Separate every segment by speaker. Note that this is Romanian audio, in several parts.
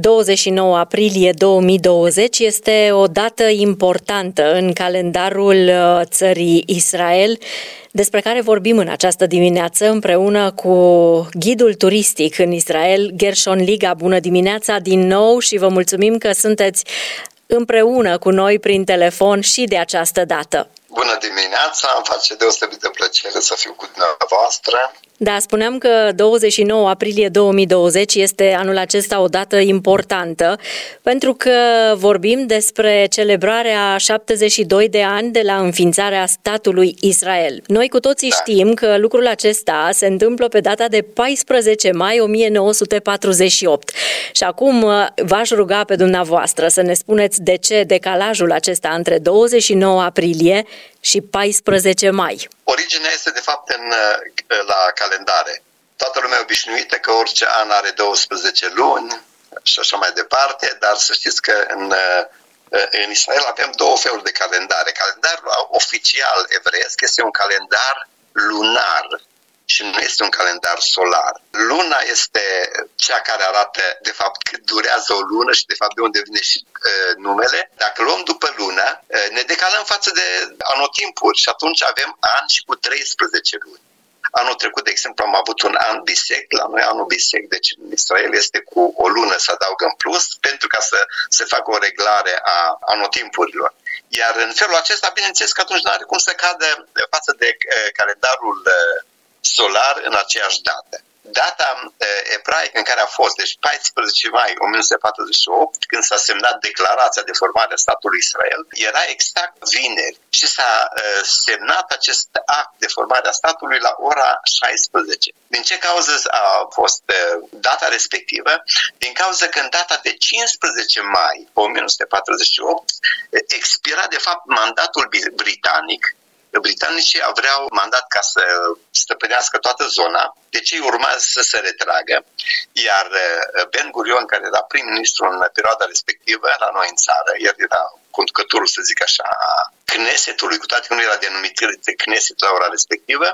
Speaker 1: 29 aprilie 2020 este o dată importantă în calendarul uh, țării Israel, despre care vorbim în această dimineață împreună cu ghidul turistic în Israel, Gershon Liga. Bună dimineața din nou și vă mulțumim că sunteți împreună cu noi prin telefon și de această dată.
Speaker 2: Bună dimineața, îmi face deosebită plăcere să fiu cu dumneavoastră.
Speaker 1: Da, spuneam că 29 aprilie 2020 este anul acesta o dată importantă pentru că vorbim despre celebrarea 72 de ani de la înființarea statului Israel. Noi cu toții da. știm că lucrul acesta se întâmplă pe data de 14 mai 1948. Și acum uh, v-aș ruga pe dumneavoastră să ne spuneți de ce decalajul acesta între 29 aprilie și 14 mai.
Speaker 2: Originea este de fapt în, uh, la calendare. Toată lumea obișnuită că orice an are 12 luni și așa mai departe, dar să știți că în, uh, în Israel avem două feluri de calendare. Calendarul oficial evreiesc este un calendar lunar, și nu este un calendar solar. Luna este cea care arată, de fapt, cât durează o lună și, de fapt, de unde vine și uh, numele. Dacă luăm după lună, uh, ne decalăm față de anotimpuri și atunci avem an și cu 13 luni. Anul trecut, de exemplu, am avut un an bisect, la noi anul bisect, deci în Israel este cu o lună să adaugă în plus pentru ca să se facă o reglare a anotimpurilor. Iar în felul acesta, bineînțeles că atunci nu are cum să cadă față de uh, calendarul uh, solar în aceeași dată. Data ebraică în care a fost, deci 14 mai 1948, când s-a semnat declarația de formare a statului Israel, era exact vineri și s-a semnat acest act de formare a statului la ora 16. Din ce cauză a fost data respectivă? Din cauza că în data de 15 mai 1948 expira de fapt mandatul britanic britanicii aveau mandat ca să stăpânească toată zona, deci ei urmează să se retragă, iar uh, Ben Gurion, care era prim-ministru în perioada respectivă la noi în țară, el era conducătorul, să zic așa, a Knesetului, cu toate că nu era denumit de Kneset la ora respectivă,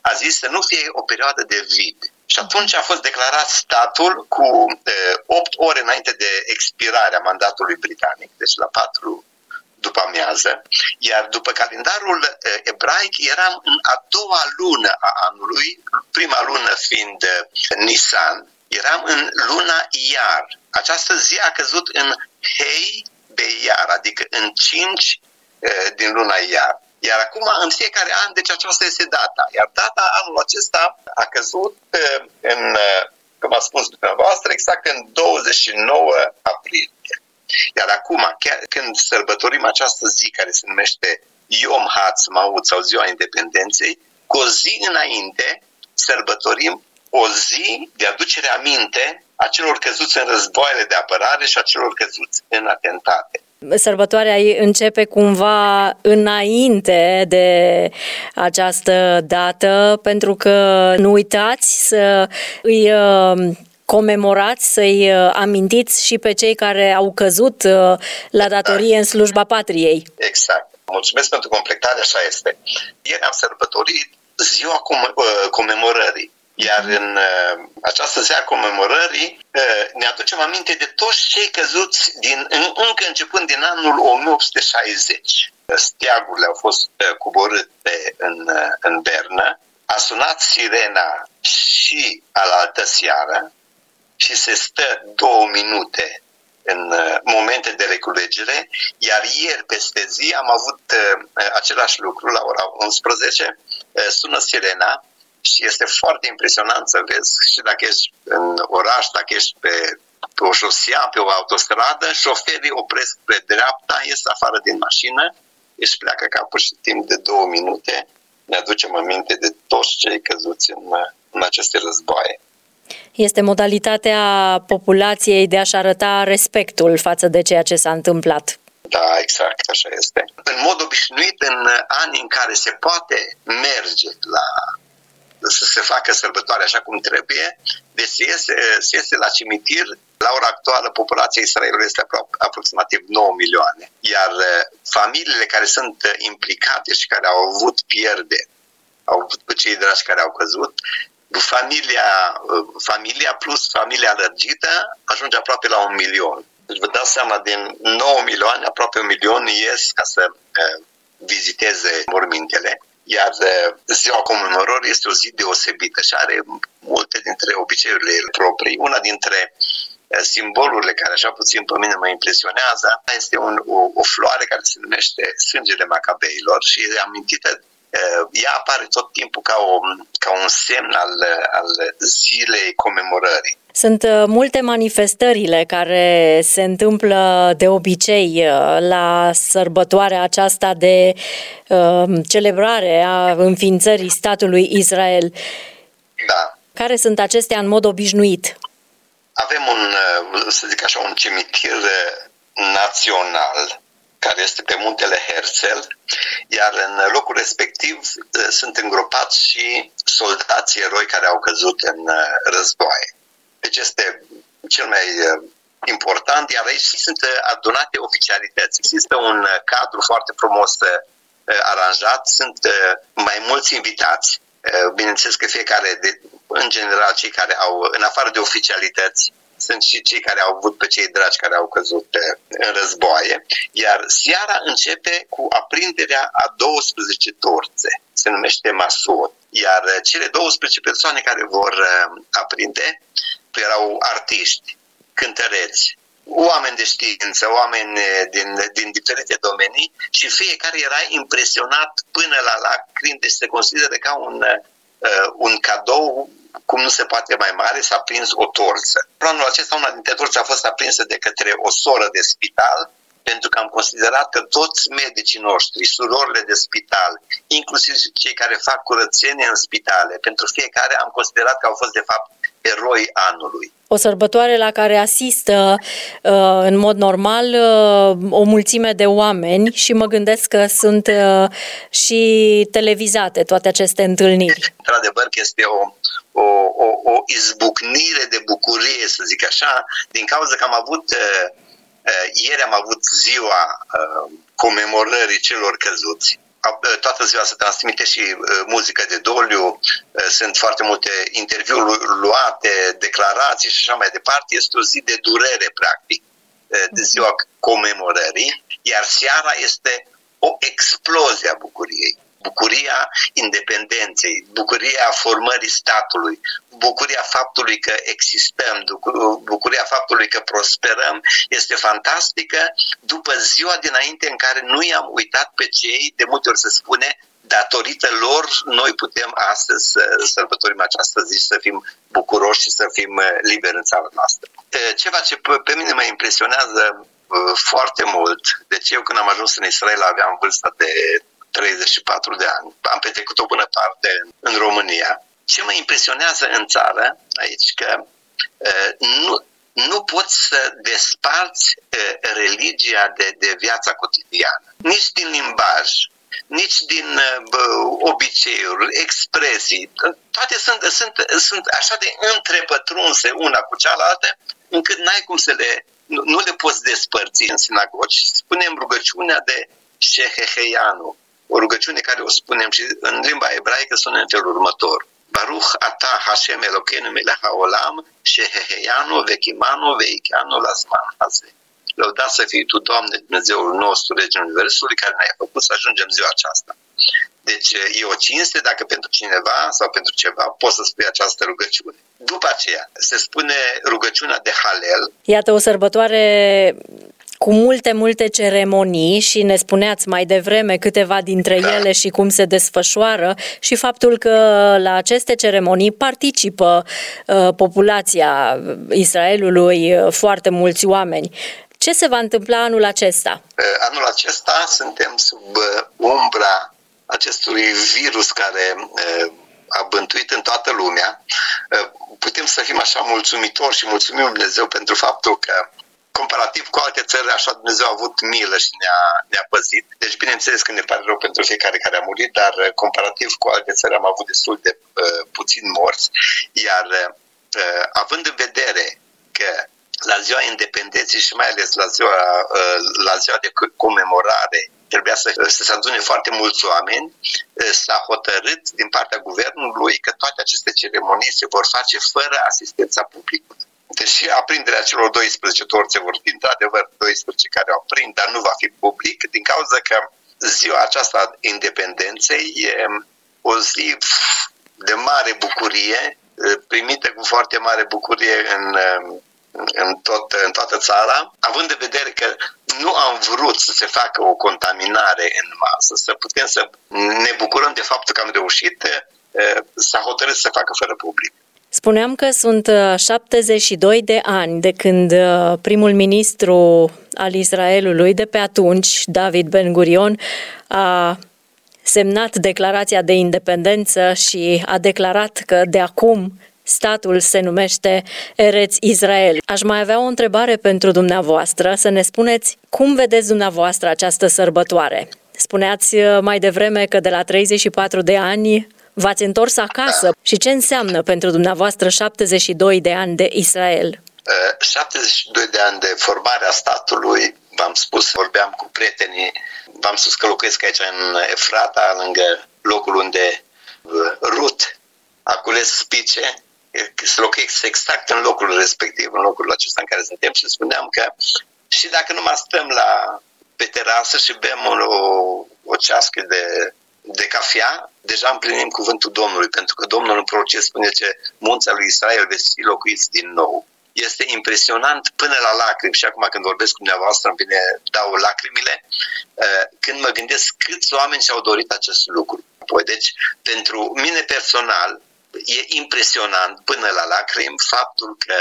Speaker 2: a zis să nu fie o perioadă de vid. Și atunci a fost declarat statul cu uh, 8 ore înainte de expirarea mandatului britanic, deci la 4 după amiază, iar după calendarul ebraic eram în a doua lună a anului, prima lună fiind Nisan, eram în luna Iar. Această zi a căzut în Hei Beiar, adică în 5 din luna Iar. Iar acum, în fiecare an, deci aceasta este data. Iar data anul acesta a căzut în, cum a spus dumneavoastră, exact în 29 aprilie. Iar acum, chiar când sărbătorim această zi care se numește Yom Ha'atzmaut sau Ziua Independenței, cu o zi înainte sărbătorim o zi de aducere aminte a celor căzuți în războaiele de apărare și a celor căzuți în atentate.
Speaker 1: Sărbătoarea începe cumva înainte de această dată, pentru că nu uitați să îi uh, comemorați, să-i uh, amintiți și pe cei care au căzut uh, la datorie în slujba patriei.
Speaker 2: Exact. Mulțumesc pentru completare, așa este. Ieri am sărbătorit ziua com- uh, comemorării. Iar în această zi a comemorării ne aducem aminte de toți cei căzuți din, încă începând din anul 1860. Steagurile au fost coborâte în, în Berna, a sunat sirena și alaltă seară, și se stă două minute în uh, momente de reculegere, iar ieri peste zi am avut uh, același lucru la ora 11, uh, sună sirena și este foarte impresionant să vezi și dacă ești în oraș, dacă ești pe, pe o șosea, pe o autostradă, șoferii opresc pe dreapta, ies afară din mașină, își pleacă capul și timp de două minute ne aducem aminte de toți cei căzuți în, în aceste războaie.
Speaker 1: Este modalitatea populației de a-și arăta respectul față de ceea ce s-a întâmplat.
Speaker 2: Da, exact, așa este. În mod obișnuit, în anii în care se poate merge la să se facă sărbătoare așa cum trebuie, deci se iese, se iese la cimitir. La ora actuală, populația Israelului este aproximativ 9 milioane, iar eh, familiile care sunt implicate și care au avut pierde, au avut cei dragi care au căzut, familia, familia plus familia lărgită ajunge aproape la un milion. Deci vă dați seama, din 9 milioane, aproape un milion ies ca să uh, viziteze mormintele. Iar uh, ziua comemorării este o zi deosebită și are multe dintre obiceiurile proprii. Una dintre uh, simbolurile care așa puțin pe mine mă impresionează este un, o, o floare care se numește Sângele Macabeilor și e amintită ea apare tot timpul ca, o, ca un semn al, al zilei comemorării.
Speaker 1: Sunt uh, multe manifestările care se întâmplă de obicei uh, la sărbătoarea aceasta de uh, celebrare a înființării statului Israel.
Speaker 2: Da.
Speaker 1: Care sunt acestea în mod obișnuit?
Speaker 2: Avem un, uh, să zic așa, un cimitir național care este pe muntele Herzl, iar în locul respectiv sunt îngropați și soldații eroi care au căzut în războaie. Deci este cel mai uh, important, iar aici sunt uh, adunate oficialități. Există un uh, cadru foarte frumos aranjat, sunt mai mulți invitați, bineînțeles că fiecare, de, în general cei care au, în afară de oficialități, sunt și cei care au avut pe cei dragi care au căzut în războaie, iar seara începe cu aprinderea a 12 torțe, se numește masot, iar cele 12 persoane care vor aprinde erau artiști, cântăreți, oameni de știință, oameni din, din diferite domenii și fiecare era impresionat până la lacrimi, deci se consideră ca un, uh, un cadou cum nu se poate mai mare, s-a prins o torță. Planul acesta, una dintre torțe a fost aprinsă de către o soră de spital, pentru că am considerat că toți medicii noștri, surorile de spital, inclusiv cei care fac curățenie în spitale, pentru fiecare am considerat că au fost de fapt eroi anului.
Speaker 1: O sărbătoare la care asistă uh, în mod normal uh, o mulțime de oameni și mă gândesc că sunt uh, și televizate toate aceste întâlniri.
Speaker 2: Într-adevăr că este o, o, o, o izbucnire de bucurie, să zic așa, din cauza că am avut, ieri am avut ziua comemorării celor căzuți toată ziua se transmite și uh, muzică de doliu, uh, sunt foarte multe interviuri luate, declarații și așa mai departe. Este o zi de durere, practic, uh, de ziua comemorării, iar seara este o explozie a bucuriei bucuria independenței, bucuria formării statului, bucuria faptului că existăm, bucuria faptului că prosperăm, este fantastică după ziua dinainte în care nu i-am uitat pe cei, de multe ori se spune, datorită lor, noi putem astăzi să sărbătorim această zi, să fim bucuroși și să fim liberi în țara noastră. Ceva ce pe mine mă impresionează foarte mult. Deci eu când am ajuns în Israel aveam vârsta de 34 de ani. Am petrecut o bună parte în România. Ce mă impresionează în țară aici, că uh, nu, nu poți să desparți uh, religia de, de viața cotidiană. Nici din limbaj, nici din uh, obiceiuri, expresii. Toate sunt, sunt, sunt așa de întrepătrunse una cu cealaltă, încât n-ai cum să le, nu, nu le poți despărți în sinagogi. Spunem rugăciunea de Sheheheyanu, o rugăciune care o spunem și în limba ebraică sună în felul următor. Baruch ata Hashem Elokeinu melech haolam sheheheyanu vechimanu veicheanu lasman haze. Lăudat să fii Tu, Doamne, Dumnezeul nostru, Regele Universului, care ne-ai făcut să ajungem ziua aceasta. Deci e o cinste dacă pentru cineva sau pentru ceva poți să spui această rugăciune. După aceea se spune rugăciunea de Halel.
Speaker 1: Iată o sărbătoare cu multe, multe ceremonii și ne spuneați mai devreme câteva dintre da. ele și cum se desfășoară și faptul că la aceste ceremonii participă uh, populația Israelului uh, foarte mulți oameni. Ce se va întâmpla anul acesta?
Speaker 2: Uh, anul acesta suntem sub uh, umbra acestui virus care uh, a bântuit în toată lumea. Putem să fim așa mulțumitori și mulțumim Dumnezeu pentru faptul că comparativ cu alte țări, așa Dumnezeu a avut milă și ne-a, ne-a păzit. Deci, bineînțeles că ne pare rău pentru fiecare care a murit, dar uh, comparativ cu alte țări am avut destul de uh, puțin morți. Iar uh, având în vedere că la ziua independenței și mai ales la ziua, uh, la ziua de comemorare trebuia să, să se adune foarte mulți oameni, s-a hotărât din partea guvernului că toate aceste ceremonii se vor face fără asistența publicului. Deși aprinderea celor 12 torțe vor fi într-adevăr 12 care au aprind, dar nu va fi public, din cauza că ziua aceasta independenței e o zi de mare bucurie, primită cu foarte mare bucurie în, în, tot, în toată țara, având în vedere că nu am vrut să se facă o contaminare în masă, să putem să ne bucurăm de faptul că am reușit, s-a hotărât să facă fără public.
Speaker 1: Spuneam că sunt 72 uh, de ani de când uh, primul ministru al Israelului de pe atunci, David Ben Gurion, a semnat declarația de independență și a declarat că de acum statul se numește Ereț Israel. Aș mai avea o întrebare pentru dumneavoastră, să ne spuneți cum vedeți dumneavoastră această sărbătoare. Spuneați uh, mai devreme că de la 34 de ani v-ați întors acasă da. și ce înseamnă pentru dumneavoastră 72 de ani de Israel?
Speaker 2: 72 uh, de ani de formare a statului, v-am spus, vorbeam cu prietenii, v-am spus că locuiesc aici în Efrata, lângă locul unde uh, Rut a cules spice, să locuiesc exact în locul respectiv, în locul acesta în care suntem și spuneam că și dacă nu mai stăm la pe terasă și bem o, o cească de de cafea, deja împlinim cuvântul Domnului, pentru că Domnul în prorocie spune ce munța lui Israel veți fi locuiți din nou. Este impresionant până la lacrimi și acum când vorbesc cu dumneavoastră îmi vine, dau lacrimile, uh, când mă gândesc câți oameni și-au dorit acest lucru. Apoi, deci, pentru mine personal, e impresionant până la lacrimi faptul că,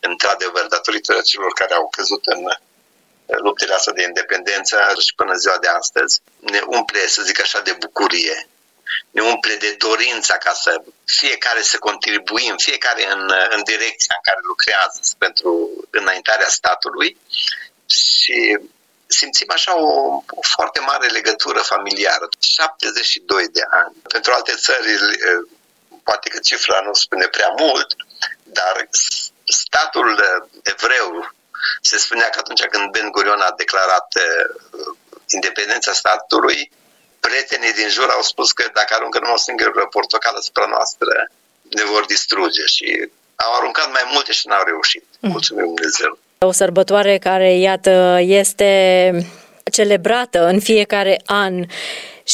Speaker 2: într-adevăr, datorită celor care au căzut în luptele astea de independență și până ziua de astăzi, ne umple, să zic așa, de bucurie. Ne umple de dorința ca să fiecare să contribuim, fiecare în, în direcția în care lucrează pentru înaintarea statului și simțim așa o, o foarte mare legătură familiară. 72 de ani. Pentru alte țări, poate că cifra nu spune prea mult, dar statul evreu se spunea că atunci când Ben Gurion a declarat uh, independența statului, prietenii din jur au spus că dacă aruncă numai o singură portocală spre noastră, ne vor distruge și au aruncat mai multe și n-au reușit. Mm. Mulțumim Dumnezeu!
Speaker 1: O sărbătoare care, iată, este celebrată în fiecare an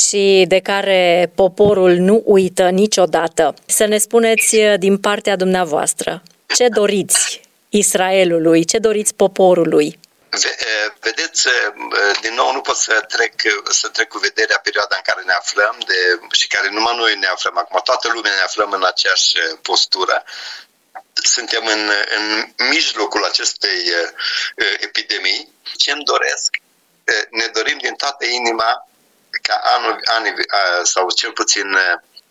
Speaker 1: și de care poporul nu uită niciodată. Să ne spuneți uh, din partea dumneavoastră, ce doriți Israelului? Ce doriți poporului?
Speaker 2: Vedeți, din nou nu pot să trec, să trec cu vederea perioada în care ne aflăm de, și care numai noi ne aflăm acum, toată lumea ne aflăm în aceeași postură. Suntem în, în mijlocul acestei epidemii. Ce îmi doresc? Ne dorim din toată inima ca anul, anii, sau cel puțin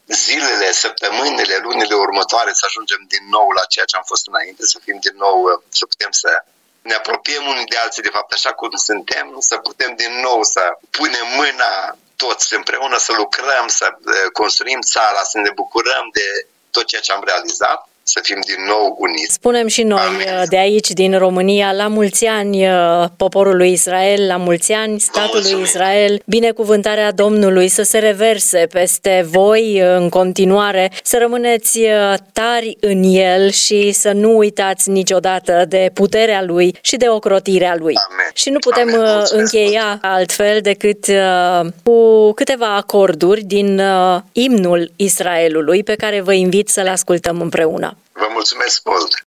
Speaker 2: zilele, săptămânile, lunile următoare să ajungem din nou la ceea ce am fost înainte, să fim din nou, să putem să ne apropiem unii de alții, de fapt, așa cum suntem, să putem din nou să punem mâna toți împreună, să lucrăm, să eh, construim țara, să ne bucurăm de tot ceea ce am realizat să fim din nou uniți.
Speaker 1: Spunem și noi Amin. de aici, din România, la mulți ani uh, poporului Israel, la mulți ani statului Israel, binecuvântarea Domnului să se reverse peste voi uh, în continuare, să rămâneți uh, tari în el și să nu uitați niciodată de puterea lui și de ocrotirea lui.
Speaker 2: Amen.
Speaker 1: Și nu putem Amen. încheia altfel decât cu câteva acorduri din imnul Israelului pe care vă invit să le ascultăm împreună.
Speaker 2: Vă mulțumesc mult!